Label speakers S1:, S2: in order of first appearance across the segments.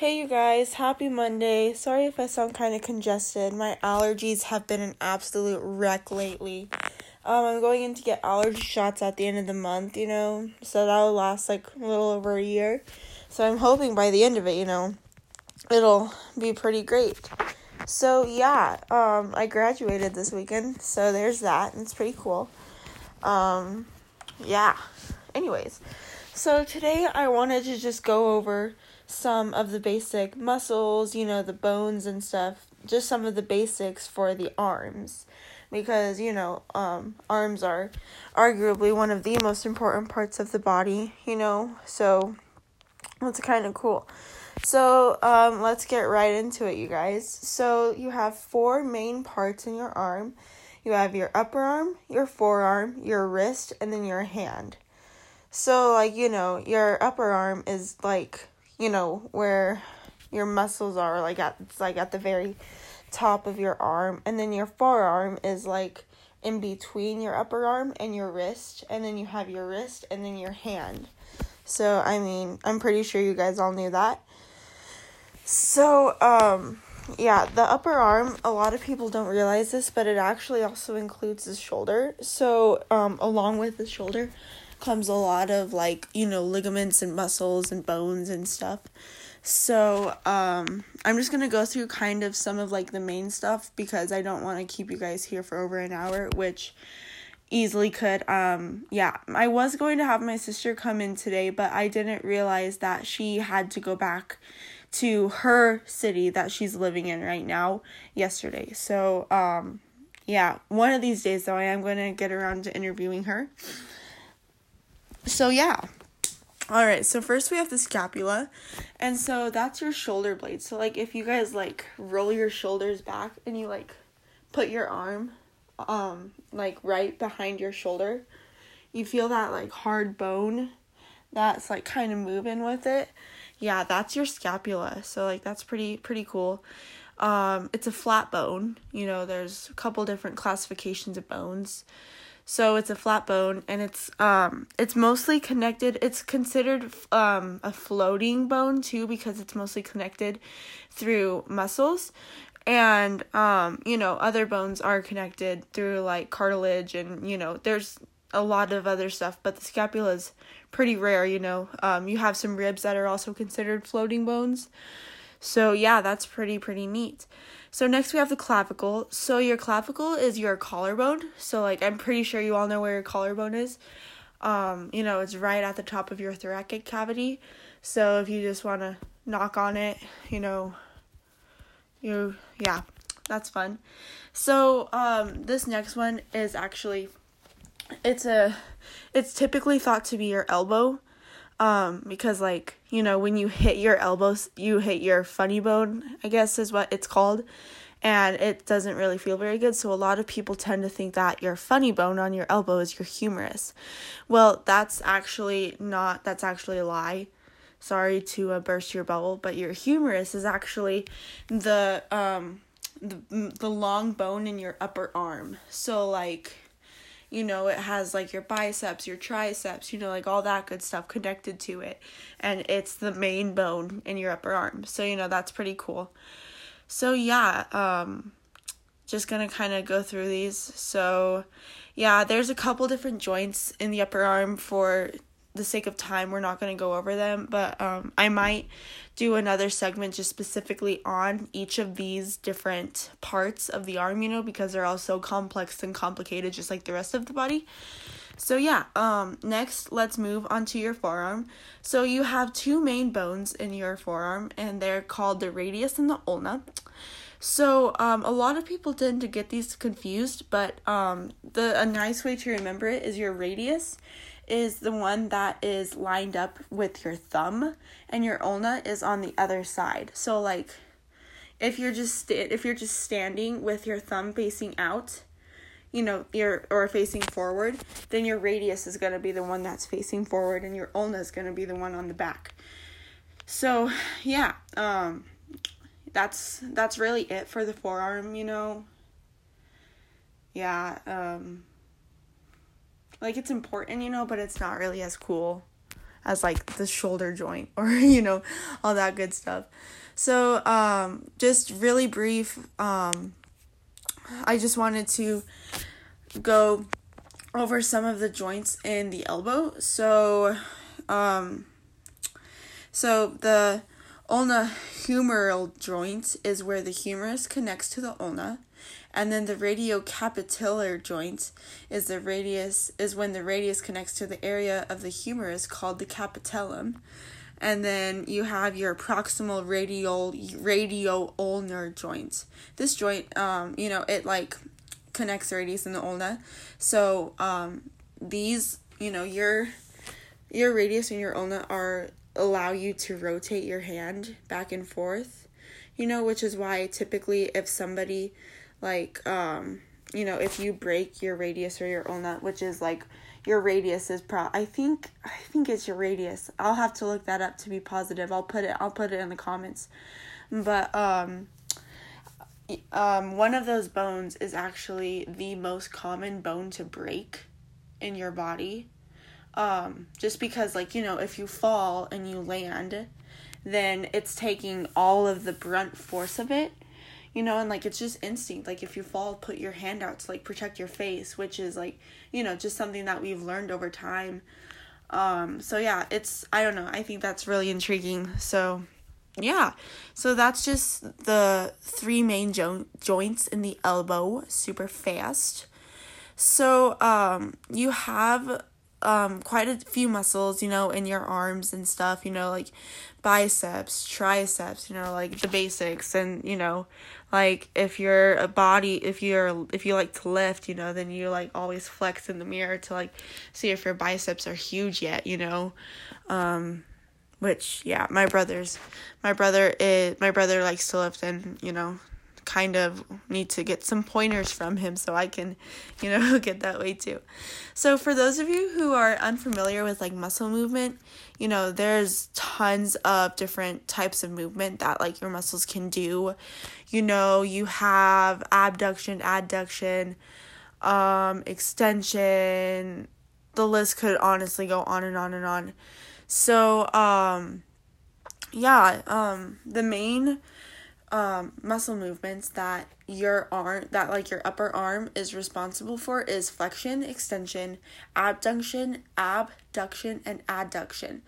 S1: Hey, you guys, happy Monday. Sorry if I sound kind of congested. My allergies have been an absolute wreck lately. Um, I'm going in to get allergy shots at the end of the month, you know, so that'll last like a little over a year. So I'm hoping by the end of it, you know, it'll be pretty great. So yeah, um, I graduated this weekend, so there's that. It's pretty cool. Um, yeah. Anyways, so today I wanted to just go over some of the basic muscles, you know, the bones and stuff, just some of the basics for the arms. Because, you know, um, arms are arguably one of the most important parts of the body, you know, so that's kind of cool. So, um, let's get right into it, you guys. So, you have four main parts in your arm you have your upper arm, your forearm, your wrist, and then your hand. So, like, you know, your upper arm is like, you know, where your muscles are, like, at, it's like at the very top of your arm. And then your forearm is like in between your upper arm and your wrist. And then you have your wrist and then your hand. So, I mean, I'm pretty sure you guys all knew that. So, um, yeah, the upper arm, a lot of people don't realize this, but it actually also includes the shoulder. So, um, along with the shoulder comes a lot of like, you know, ligaments and muscles and bones and stuff. So, um, I'm just gonna go through kind of some of like the main stuff because I don't want to keep you guys here for over an hour, which easily could. Um, yeah, I was going to have my sister come in today, but I didn't realize that she had to go back to her city that she's living in right now yesterday. So, um, yeah, one of these days though, I am going to get around to interviewing her. So, yeah. All right, so first we have the scapula. And so that's your shoulder blade. So like if you guys like roll your shoulders back and you like put your arm um like right behind your shoulder, you feel that like hard bone that's like kind of moving with it yeah, that's your scapula. So like that's pretty pretty cool. Um, it's a flat bone. You know, there's a couple different classifications of bones. So it's a flat bone and it's um it's mostly connected. It's considered um a floating bone too because it's mostly connected through muscles. And um you know, other bones are connected through like cartilage and you know, there's a lot of other stuff, but the scapula is pretty rare, you know. Um, you have some ribs that are also considered floating bones. So yeah, that's pretty pretty neat. So next we have the clavicle. So your clavicle is your collarbone. So like I'm pretty sure you all know where your collarbone is. Um, you know, it's right at the top of your thoracic cavity. So if you just want to knock on it, you know, you yeah, that's fun. So um this next one is actually it's a it's typically thought to be your elbow um because like you know when you hit your elbows you hit your funny bone i guess is what it's called and it doesn't really feel very good. So a lot of people tend to think that your funny bone on your elbow is your humerus. Well that's actually not that's actually a lie. Sorry to uh, burst your bubble but your humerus is actually the um the, the long bone in your upper arm. So like you know, it has like your biceps, your triceps, you know, like all that good stuff connected to it. And it's the main bone in your upper arm. So, you know, that's pretty cool. So, yeah, um, just gonna kind of go through these. So, yeah, there's a couple different joints in the upper arm for the sake of time, we're not going to go over them, but um, I might do another segment just specifically on each of these different parts of the arm, you know, because they're all so complex and complicated, just like the rest of the body. So, yeah, um, next, let's move on to your forearm. So, you have two main bones in your forearm, and they're called the radius and the ulna. So, um, a lot of people tend to get these confused, but um, the a nice way to remember it is your radius is the one that is lined up with your thumb and your ulna is on the other side. So like if you're just st- if you're just standing with your thumb facing out, you know, your or facing forward, then your radius is going to be the one that's facing forward and your ulna is going to be the one on the back. So, yeah, um that's that's really it for the forearm, you know. Yeah, um like it's important, you know, but it's not really as cool as like the shoulder joint or you know all that good stuff. So um just really brief um i just wanted to go over some of the joints in the elbow. So um so the ulna humeral joint is where the humerus connects to the ulna and then the radiocapitellar joint is the radius is when the radius connects to the area of the humerus called the capitellum. And then you have your proximal radial radio ulnar joint. This joint, um, you know, it like connects the radius and the ulna. So um, these, you know, your your radius and your ulna are allow you to rotate your hand back and forth. You know, which is why typically if somebody like um you know if you break your radius or your ulna which is like your radius is pro i think i think it's your radius. I'll have to look that up to be positive. I'll put it i'll put it in the comments. But um um one of those bones is actually the most common bone to break in your body. Um just because like you know if you fall and you land then it's taking all of the brunt force of it you know, and like it's just instinct. Like if you fall, put your hand out to like protect your face, which is like, you know, just something that we've learned over time. Um, so yeah, it's I don't know. I think that's really intriguing. So yeah. So that's just the three main jo- joints in the elbow, super fast. So um you have um quite a few muscles, you know, in your arms and stuff, you know, like biceps, triceps, you know, like the basics. And, you know, like if you're a body if you're if you like to lift you know then you like always flex in the mirror to like see if your biceps are huge yet you know. Um which yeah my brother's my brother is my brother likes to lift and you know kind of need to get some pointers from him so I can, you know, get that way too. So for those of you who are unfamiliar with like muscle movement, you know, there's tons of different types of movement that like your muscles can do. You know, you have abduction, adduction, um extension. The list could honestly go on and on and on. So, um yeah, um the main um, muscle movements that your arm that like your upper arm is responsible for is flexion, extension, abduction, abduction, and adduction.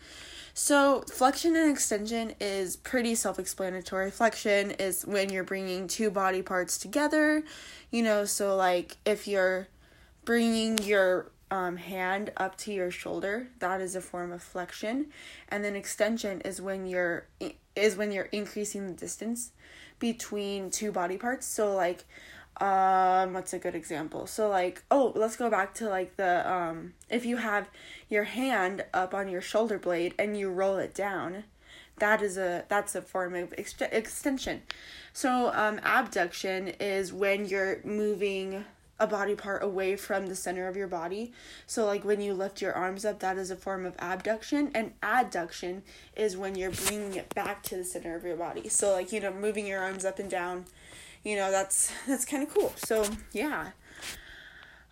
S1: So, flexion and extension is pretty self explanatory. Flexion is when you're bringing two body parts together, you know, so like if you're bringing your um, hand up to your shoulder, that is a form of flexion. And then extension is when you're is when you're increasing the distance between two body parts. So like um what's a good example? So like oh, let's go back to like the um if you have your hand up on your shoulder blade and you roll it down, that is a that's a form of ex- extension. So um abduction is when you're moving a body part away from the center of your body. So, like when you lift your arms up, that is a form of abduction, and adduction is when you're bringing it back to the center of your body. So, like you know, moving your arms up and down, you know, that's that's kind of cool. So, yeah.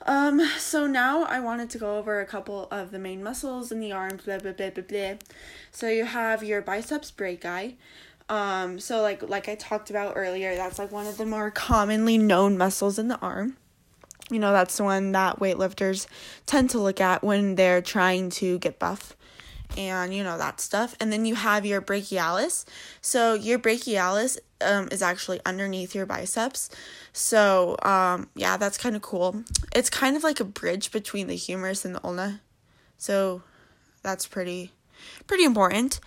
S1: Um, so now I wanted to go over a couple of the main muscles in the arms, blah blah blah blah blah. So you have your biceps brachii. Um, so like like I talked about earlier, that's like one of the more commonly known muscles in the arm you know, that's the one that weightlifters tend to look at when they're trying to get buff and you know that stuff. And then you have your brachialis. So your brachialis um, is actually underneath your biceps. So um, yeah, that's kind of cool. It's kind of like a bridge between the humerus and the ulna. So that's pretty pretty important.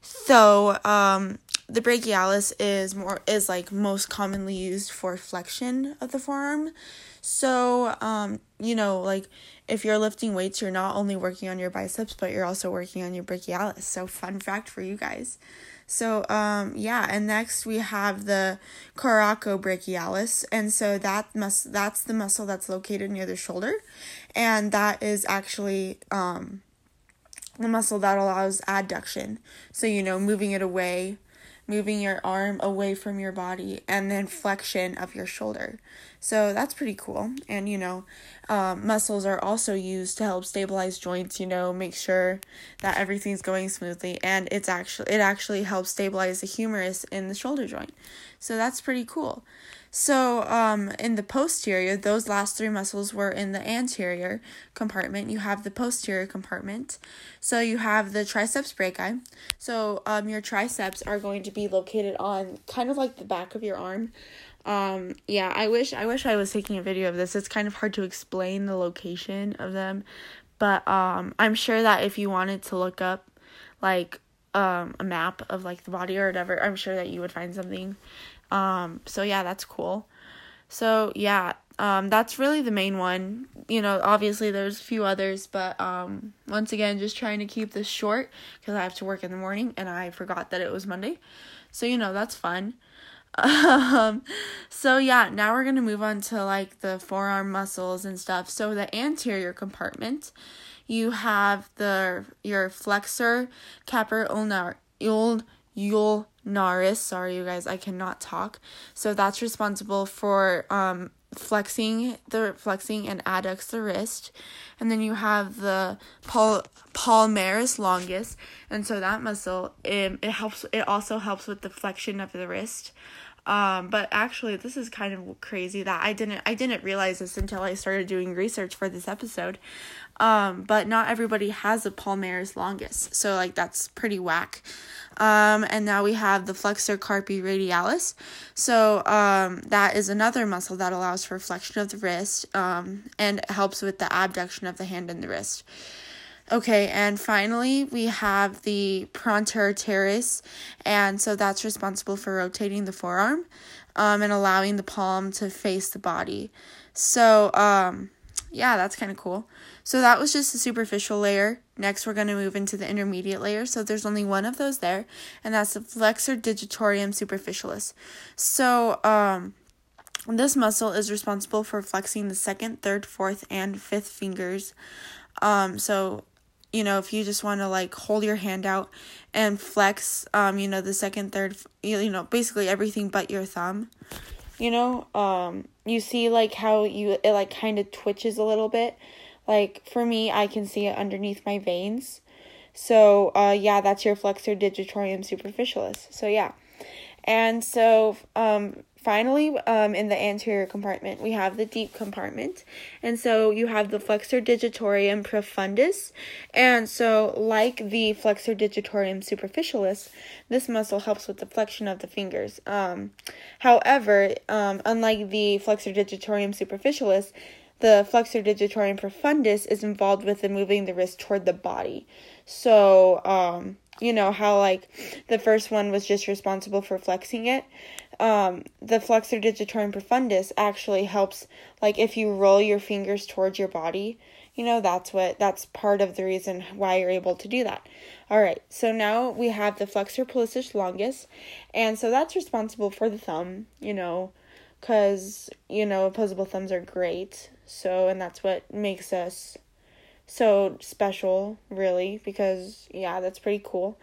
S1: So um, the brachialis is more is like most commonly used for flexion of the forearm. So, um, you know, like if you're lifting weights, you're not only working on your biceps, but you're also working on your brachialis. So, fun fact for you guys. So, um, yeah, and next we have the coracobrachialis, and so that must that's the muscle that's located near the shoulder, and that is actually um the muscle that allows adduction. So, you know, moving it away moving your arm away from your body, and then flexion of your shoulder. So that's pretty cool. And you know, um, muscles are also used to help stabilize joints. You know, make sure that everything's going smoothly, and it's actually it actually helps stabilize the humerus in the shoulder joint. So that's pretty cool. So, um, in the posterior, those last three muscles were in the anterior compartment. You have the posterior compartment. So, you have the triceps brachii. So, um, your triceps are going to be located on kind of like the back of your arm. Um, yeah, I wish I wish I was taking a video of this. It's kind of hard to explain the location of them, but um, I'm sure that if you wanted to look up like um a map of like the body or whatever, I'm sure that you would find something. Um, so yeah, that's cool. So yeah, um, that's really the main one. You know, obviously there's a few others, but um, once again, just trying to keep this short because I have to work in the morning and I forgot that it was Monday. So you know that's fun. Um, so yeah, now we're gonna move on to like the forearm muscles and stuff. So the anterior compartment, you have the your flexor carpi ulnar ul, ul ulnaris. Sorry, you guys, I cannot talk. So that's responsible for um flexing the flexing and adducts the wrist and then you have the pal- palmaris longus and so that muscle it, it helps it also helps with the flexion of the wrist um, but actually this is kind of crazy that I didn't I didn't realize this until I started doing research for this episode. Um, but not everybody has a palmaris longus. So like that's pretty whack. Um, and now we have the flexor carpi radialis. So um, that is another muscle that allows for flexion of the wrist um, and helps with the abduction of the hand and the wrist. Okay, and finally we have the pronator teres, and so that's responsible for rotating the forearm um, and allowing the palm to face the body. So, um, yeah, that's kind of cool. So that was just the superficial layer. Next, we're going to move into the intermediate layer. So there's only one of those there, and that's the flexor digitorum superficialis. So, um, this muscle is responsible for flexing the second, third, fourth, and fifth fingers. Um, so you know, if you just want to like hold your hand out and flex, um, you know, the second, third, you know, basically everything but your thumb, you know, um, you see like how you, it like kind of twitches a little bit. Like for me, I can see it underneath my veins. So, uh, yeah, that's your flexor digitorum superficialis. So, yeah. And so, um, Finally, um, in the anterior compartment, we have the deep compartment. And so you have the flexor digitorum profundus. And so, like the flexor digitorum superficialis, this muscle helps with the flexion of the fingers. Um, however, um, unlike the flexor digitorum superficialis, the flexor digitorum profundus is involved with the moving the wrist toward the body. So, um, you know how like the first one was just responsible for flexing it um, the flexor digitorum profundus actually helps like if you roll your fingers towards your body you know that's what that's part of the reason why you're able to do that. All right so now we have the flexor pollicis longus and so that's responsible for the thumb you know because you know opposable thumbs are great so and that's what makes us so special really because yeah that's pretty cool.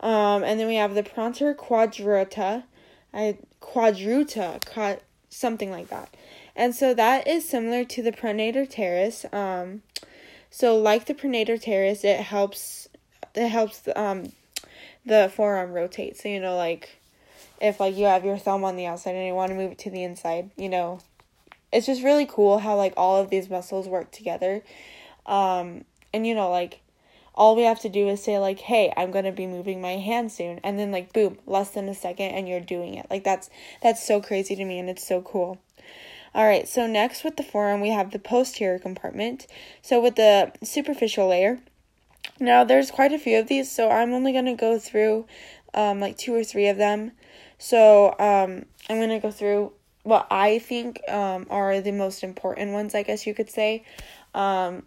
S1: Um, and then we have the pronator quadrata I quadruta, quad, something like that. And so that is similar to the pronator teres. Um, so like the pronator teres, it helps it helps um the forearm rotate. So you know like if like you have your thumb on the outside and you want to move it to the inside, you know, it's just really cool how like all of these muscles work together. Um and you know like all we have to do is say like hey i'm going to be moving my hand soon. And then like boom less than a second and you're doing it. Like that's that's so crazy to me and it's so cool. All right so next with the forearm we have the posterior compartment. So with the superficial layer now there's quite a few of these so i'm only going to go through um, like two or three of them. So um, i'm going to go through what i think um, are the most important ones i guess you could say. Um,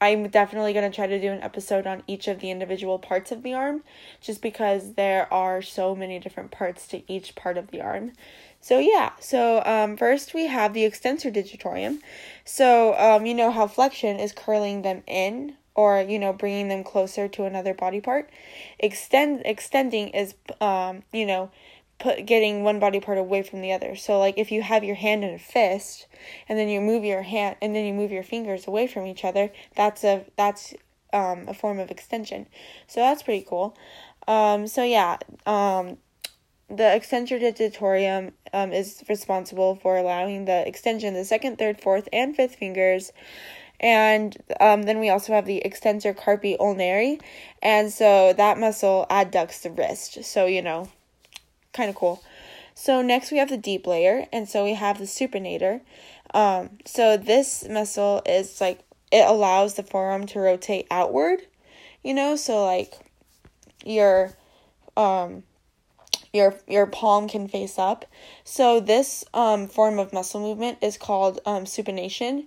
S1: I'm definitely going to try to do an episode on each of the individual parts of the arm just because there are so many different parts to each part of the arm. So, yeah, so um, first we have the extensor digitorum. So, um, you know how flexion is curling them in or you know bringing them closer to another body part extend extending is um you know put getting one body part away from the other so like if you have your hand in a fist and then you move your hand and then you move your fingers away from each other that's a that's um a form of extension so that's pretty cool um so yeah um the extensor digitorum um, is responsible for allowing the extension of the second, third, fourth, and fifth fingers and um, then we also have the extensor carpi ulnari. And so that muscle adducts the wrist. So, you know, kind of cool. So next we have the deep layer. And so we have the supinator. Um, so this muscle is like, it allows the forearm to rotate outward, you know, so like your, um, your your palm can face up. So this um, form of muscle movement is called um, supination,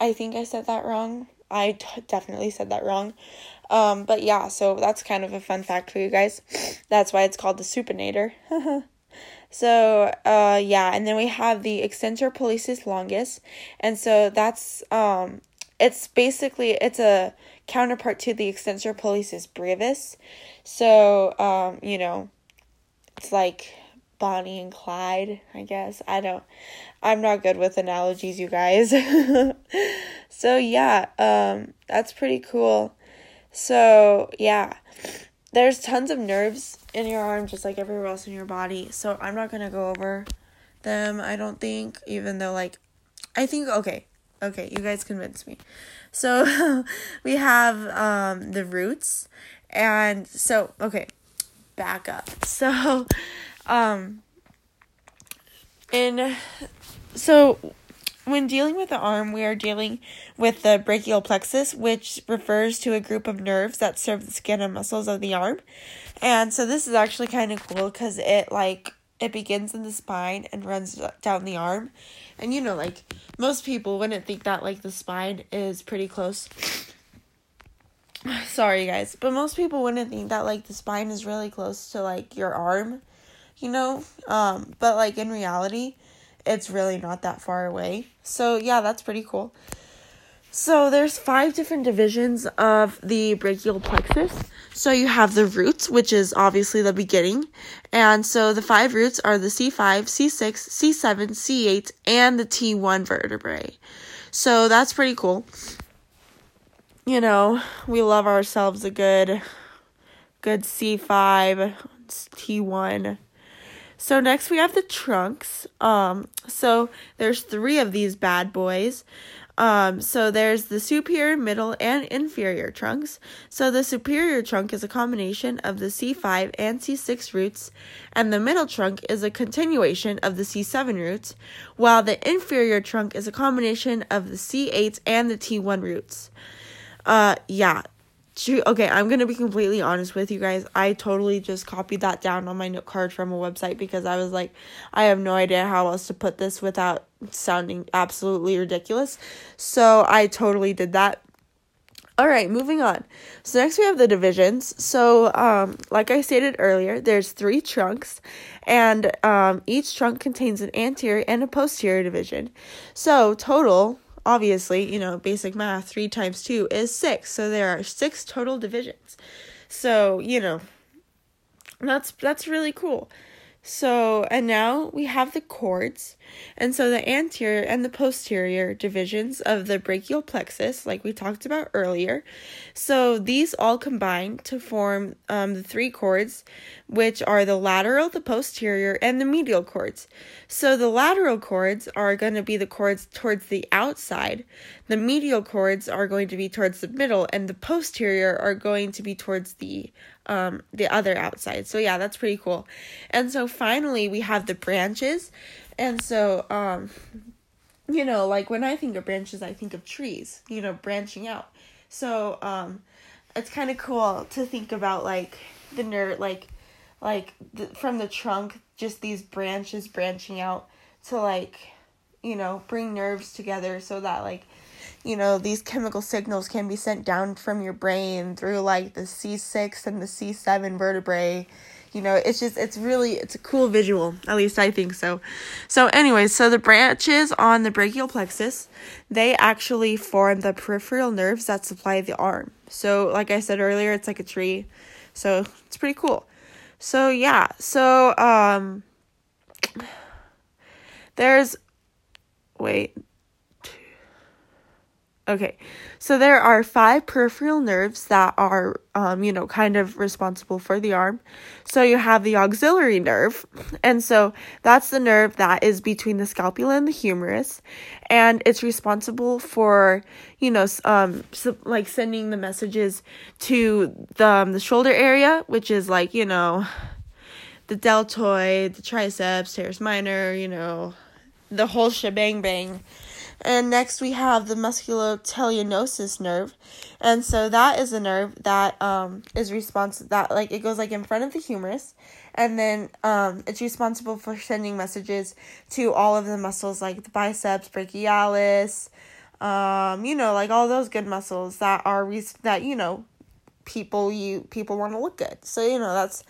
S1: I think I said that wrong. I t- definitely said that wrong. Um, but yeah, so that's kind of a fun fact for you guys. That's why it's called the supinator. so, uh, yeah, and then we have the extensor pollicis longus, and so that's um, it's basically it's a counterpart to the extensor pollicis brevis. So, um, you know, it's like Bonnie and Clyde, I guess. I don't I'm not good with analogies, you guys. so yeah, um that's pretty cool. So, yeah. There's tons of nerves in your arm just like everywhere else in your body. So, I'm not going to go over them, I don't think, even though like I think okay. Okay, you guys convinced me. So, we have um the roots and so okay, back up. So, um in so when dealing with the arm, we are dealing with the brachial plexus, which refers to a group of nerves that serve the skin and muscles of the arm. And so this is actually kind of cool because it like it begins in the spine and runs down the arm. And you know, like most people wouldn't think that like the spine is pretty close. Sorry guys, but most people wouldn't think that like the spine is really close to like your arm, you know? Um, but like in reality, it's really not that far away. So, yeah, that's pretty cool. So, there's five different divisions of the brachial plexus. So, you have the roots, which is obviously the beginning. And so, the five roots are the C5, C6, C7, C8, and the T1 vertebrae. So, that's pretty cool. You know, we love ourselves a good good C5, T1 so next we have the trunks. Um, so there's three of these bad boys. Um, so there's the superior, middle, and inferior trunks. So the superior trunk is a combination of the C5 and C6 roots, and the middle trunk is a continuation of the C7 roots, while the inferior trunk is a combination of the C8 and the T1 roots. Uh, yeah, okay, I'm gonna be completely honest with you guys. I totally just copied that down on my note card from a website because I was like, I have no idea how else to put this without sounding absolutely ridiculous. So I totally did that. All right, moving on. So next we have the divisions. So, um, like I stated earlier, there's three trunks, and um, each trunk contains an anterior and a posterior division. So total obviously, you know, basic math, 3 times 2 is 6. So there are 6 total divisions. So, you know, that's that's really cool. So, and now we have the cords. And so the anterior and the posterior divisions of the brachial plexus, like we talked about earlier. So these all combine to form um, the three cords, which are the lateral, the posterior, and the medial cords. So the lateral cords are going to be the cords towards the outside, the medial cords are going to be towards the middle, and the posterior are going to be towards the um, the other outside. So yeah, that's pretty cool. And so finally we have the branches. And so um you know, like when I think of branches, I think of trees, you know, branching out. So um it's kind of cool to think about like the nerd like like the, from the trunk just these branches branching out to like you know bring nerves together so that like you know, these chemical signals can be sent down from your brain through like the C6 and the C7 vertebrae, You know, it's just it's really it's a cool visual. At least I think so. So anyways, so the branches on the brachial plexus, they actually form the peripheral nerves that supply the arm. So like I said earlier, it's like a tree. So it's pretty cool. So yeah, so um there's wait Okay, so there are five peripheral nerves that are, um, you know, kind of responsible for the arm. So you have the axillary nerve, and so that's the nerve that is between the scapula and the humerus, and it's responsible for, you know, um, so, like sending the messages to the um, the shoulder area, which is like, you know, the deltoid, the triceps, teres minor, you know, the whole shebang bang. And next we have the musculocutaneous nerve. And so that is a nerve that um is responsible that like it goes like in front of the humerus and then um it's responsible for sending messages to all of the muscles like the biceps, brachialis, um you know, like all those good muscles that are res- that you know people you people want to look good. So you know that's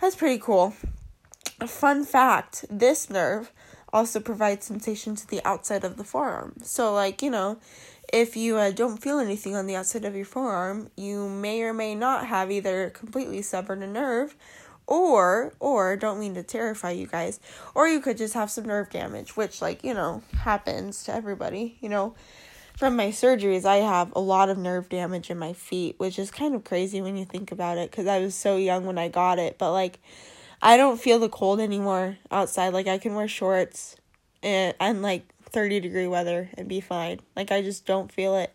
S1: that's pretty cool. A fun fact, this nerve also provides sensation to the outside of the forearm. So, like, you know, if you uh, don't feel anything on the outside of your forearm, you may or may not have either completely severed a nerve or or don't mean to terrify you guys or you could just have some nerve damage which like you know happens to everybody you know from my surgeries i have a lot of nerve damage in my feet which is kind of crazy when you think about it because i was so young when i got it but like I don't feel the cold anymore outside. Like I can wear shorts and and like 30 degree weather and be fine. Like I just don't feel it.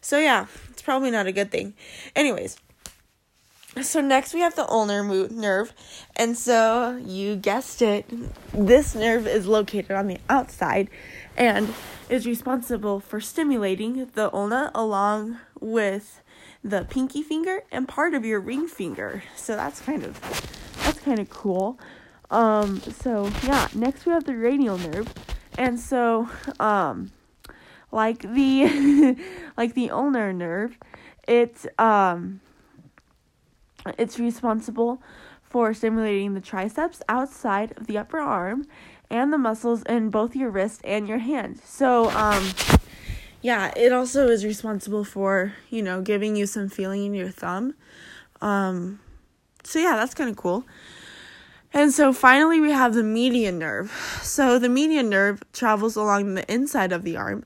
S1: So yeah, it's probably not a good thing. Anyways, so next we have the ulnar nerve, and so you guessed it, this nerve is located on the outside, and is responsible for stimulating the ulna along with the pinky finger and part of your ring finger. So that's kind of that's kind of cool. Um, so yeah, next we have the radial nerve. And so, um, like the like the ulnar nerve, it's um it's responsible for stimulating the triceps outside of the upper arm and the muscles in both your wrist and your hand. So, um yeah, it also is responsible for, you know, giving you some feeling in your thumb. Um so yeah, that's kind of cool. And so finally we have the median nerve. So the median nerve travels along the inside of the arm.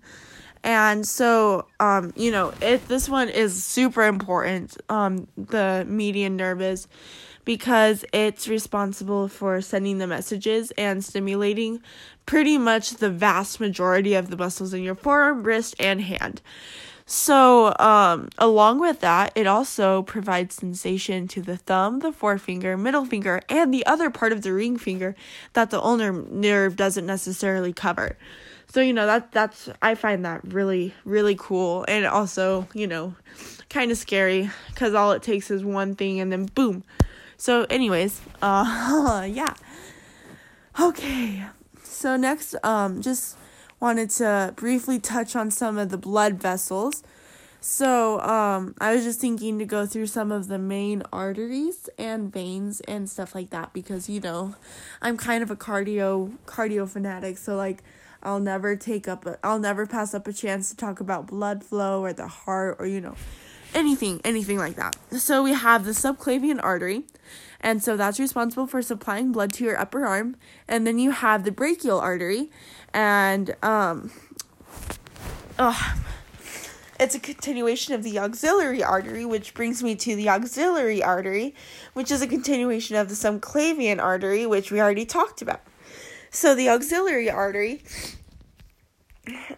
S1: And so um you know, it this one is super important. Um the median nerve is because it's responsible for sending the messages and stimulating pretty much the vast majority of the muscles in your forearm, wrist, and hand. So, um, along with that, it also provides sensation to the thumb, the forefinger, middle finger, and the other part of the ring finger that the ulnar nerve doesn't necessarily cover. So, you know, that that's I find that really really cool and also, you know, kind of scary cuz all it takes is one thing and then boom. So, anyways, uh yeah. Okay. So next um just wanted to briefly touch on some of the blood vessels. So, um, I was just thinking to go through some of the main arteries and veins and stuff like that because you know, I'm kind of a cardio cardio fanatic, so like I'll never take up a, I'll never pass up a chance to talk about blood flow or the heart or you know, anything anything like that. So we have the subclavian artery and so that's responsible for supplying blood to your upper arm. And then you have the brachial artery, and um, oh, it's a continuation of the auxiliary artery, which brings me to the auxiliary artery, which is a continuation of the subclavian artery, which we already talked about. So the auxiliary artery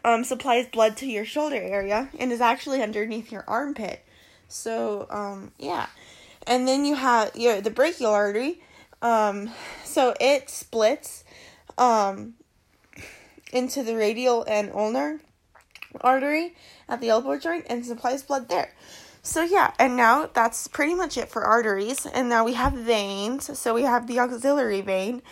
S1: um, supplies blood to your shoulder area and is actually underneath your armpit. So um, yeah, and then you have your the brachial artery. Um, so it splits um, into the radial and ulnar artery at the elbow joint and supplies blood there. So yeah, and now that's pretty much it for arteries. And now we have veins. So we have the auxiliary vein.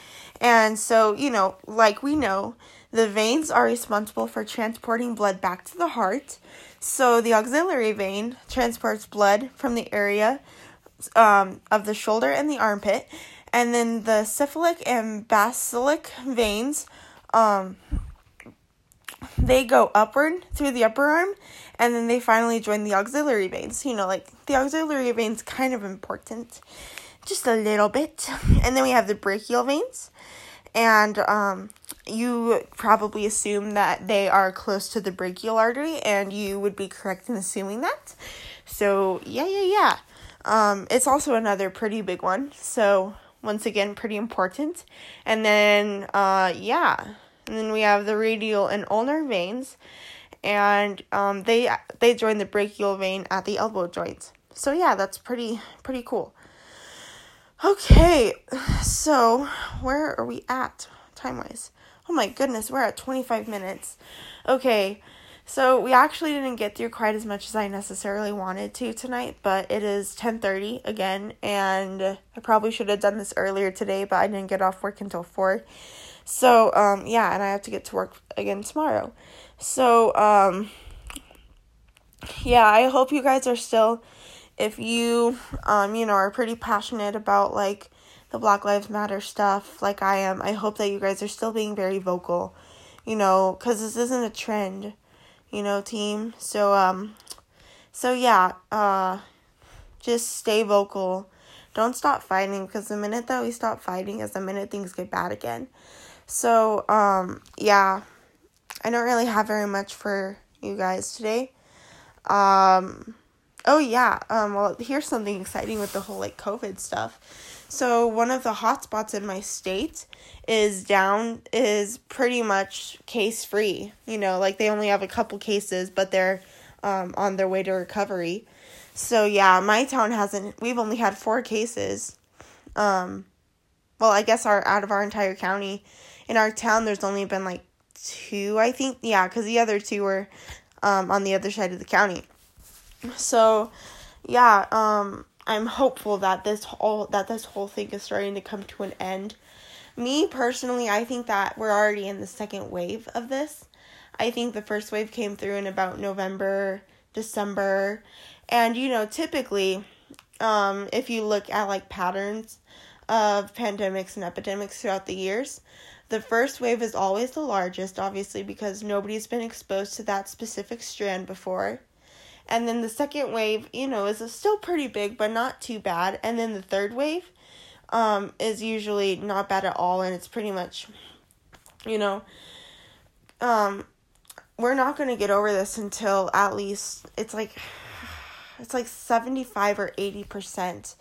S1: And so, you know, like we know, the veins are responsible for transporting blood back to the heart. So the auxiliary vein transports blood from the area um, of the shoulder and the armpit. And then the cephalic and basilic veins, um, they go upward through the upper arm and then they finally join the auxiliary veins. You know, like the auxiliary veins kind of important, just a little bit. And then we have the brachial veins, and um, you probably assume that they are close to the brachial artery, and you would be correct in assuming that. So yeah, yeah, yeah. Um, it's also another pretty big one. So once again, pretty important. And then uh, yeah, and then we have the radial and ulnar veins and um, they they join the brachial vein at the elbow joints. So yeah, that's pretty pretty cool. Okay, so where are we at time wise? Oh my goodness, we're at 25 minutes. Okay, so we actually didn't get through quite as much as I necessarily wanted to tonight, but it is 10:30 again and I probably should have done this earlier today, but I didn't get off work until 4. So, um yeah, and I have to get to work again tomorrow. So, um, yeah, I hope you guys are still, if you, um, you know, are pretty passionate about like the Black Lives Matter stuff, like I am, I hope that you guys are still being very vocal, you know, because this isn't a trend, you know, team. So, um, so yeah, uh, just stay vocal. Don't stop fighting because the minute that we stop fighting is the minute things get bad again. So, um, yeah. I don't really have very much for you guys today. Um, oh yeah. Um, well, here's something exciting with the whole like COVID stuff. So one of the hotspots in my state is down is pretty much case free. You know, like they only have a couple cases, but they're um, on their way to recovery. So yeah, my town hasn't. We've only had four cases. Um, well, I guess our out of our entire county, in our town, there's only been like two, I think. Yeah, because the other two were um, on the other side of the county. So, yeah, um, I'm hopeful that this whole that this whole thing is starting to come to an end. Me personally, I think that we're already in the second wave of this. I think the first wave came through in about November, December, and you know, typically, um, if you look at like patterns of pandemics and epidemics throughout the years, the first wave is always the largest, obviously, because nobody's been exposed to that specific strand before. And then the second wave, you know, is still pretty big, but not too bad. And then the third wave um, is usually not bad at all, and it's pretty much, you know, um, we're not going to get over this until at least it's like it's like 75 or 80%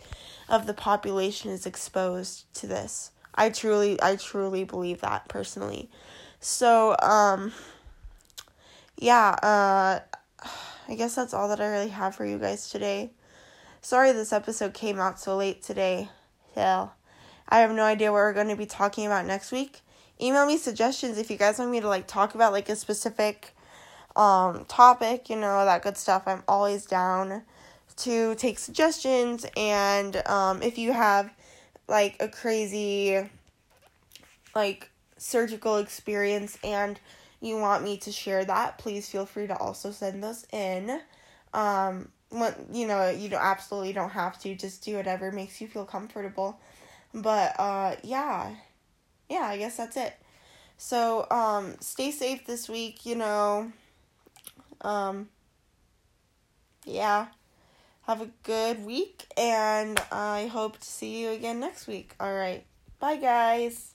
S1: of the population is exposed to this. I truly I truly believe that personally. So, um yeah, uh I guess that's all that I really have for you guys today. Sorry this episode came out so late today. Hell. I have no idea what we're going to be talking about next week. Email me suggestions if you guys want me to like talk about like a specific um topic, you know, that good stuff. I'm always down to take suggestions and um if you have like a crazy like surgical experience and you want me to share that, please feel free to also send those in. Um, what you know, you don't absolutely don't have to. Just do whatever makes you feel comfortable. But uh, yeah, yeah, I guess that's it. So um, stay safe this week. You know, um, yeah. Have a good week, and I hope to see you again next week. All right. Bye, guys.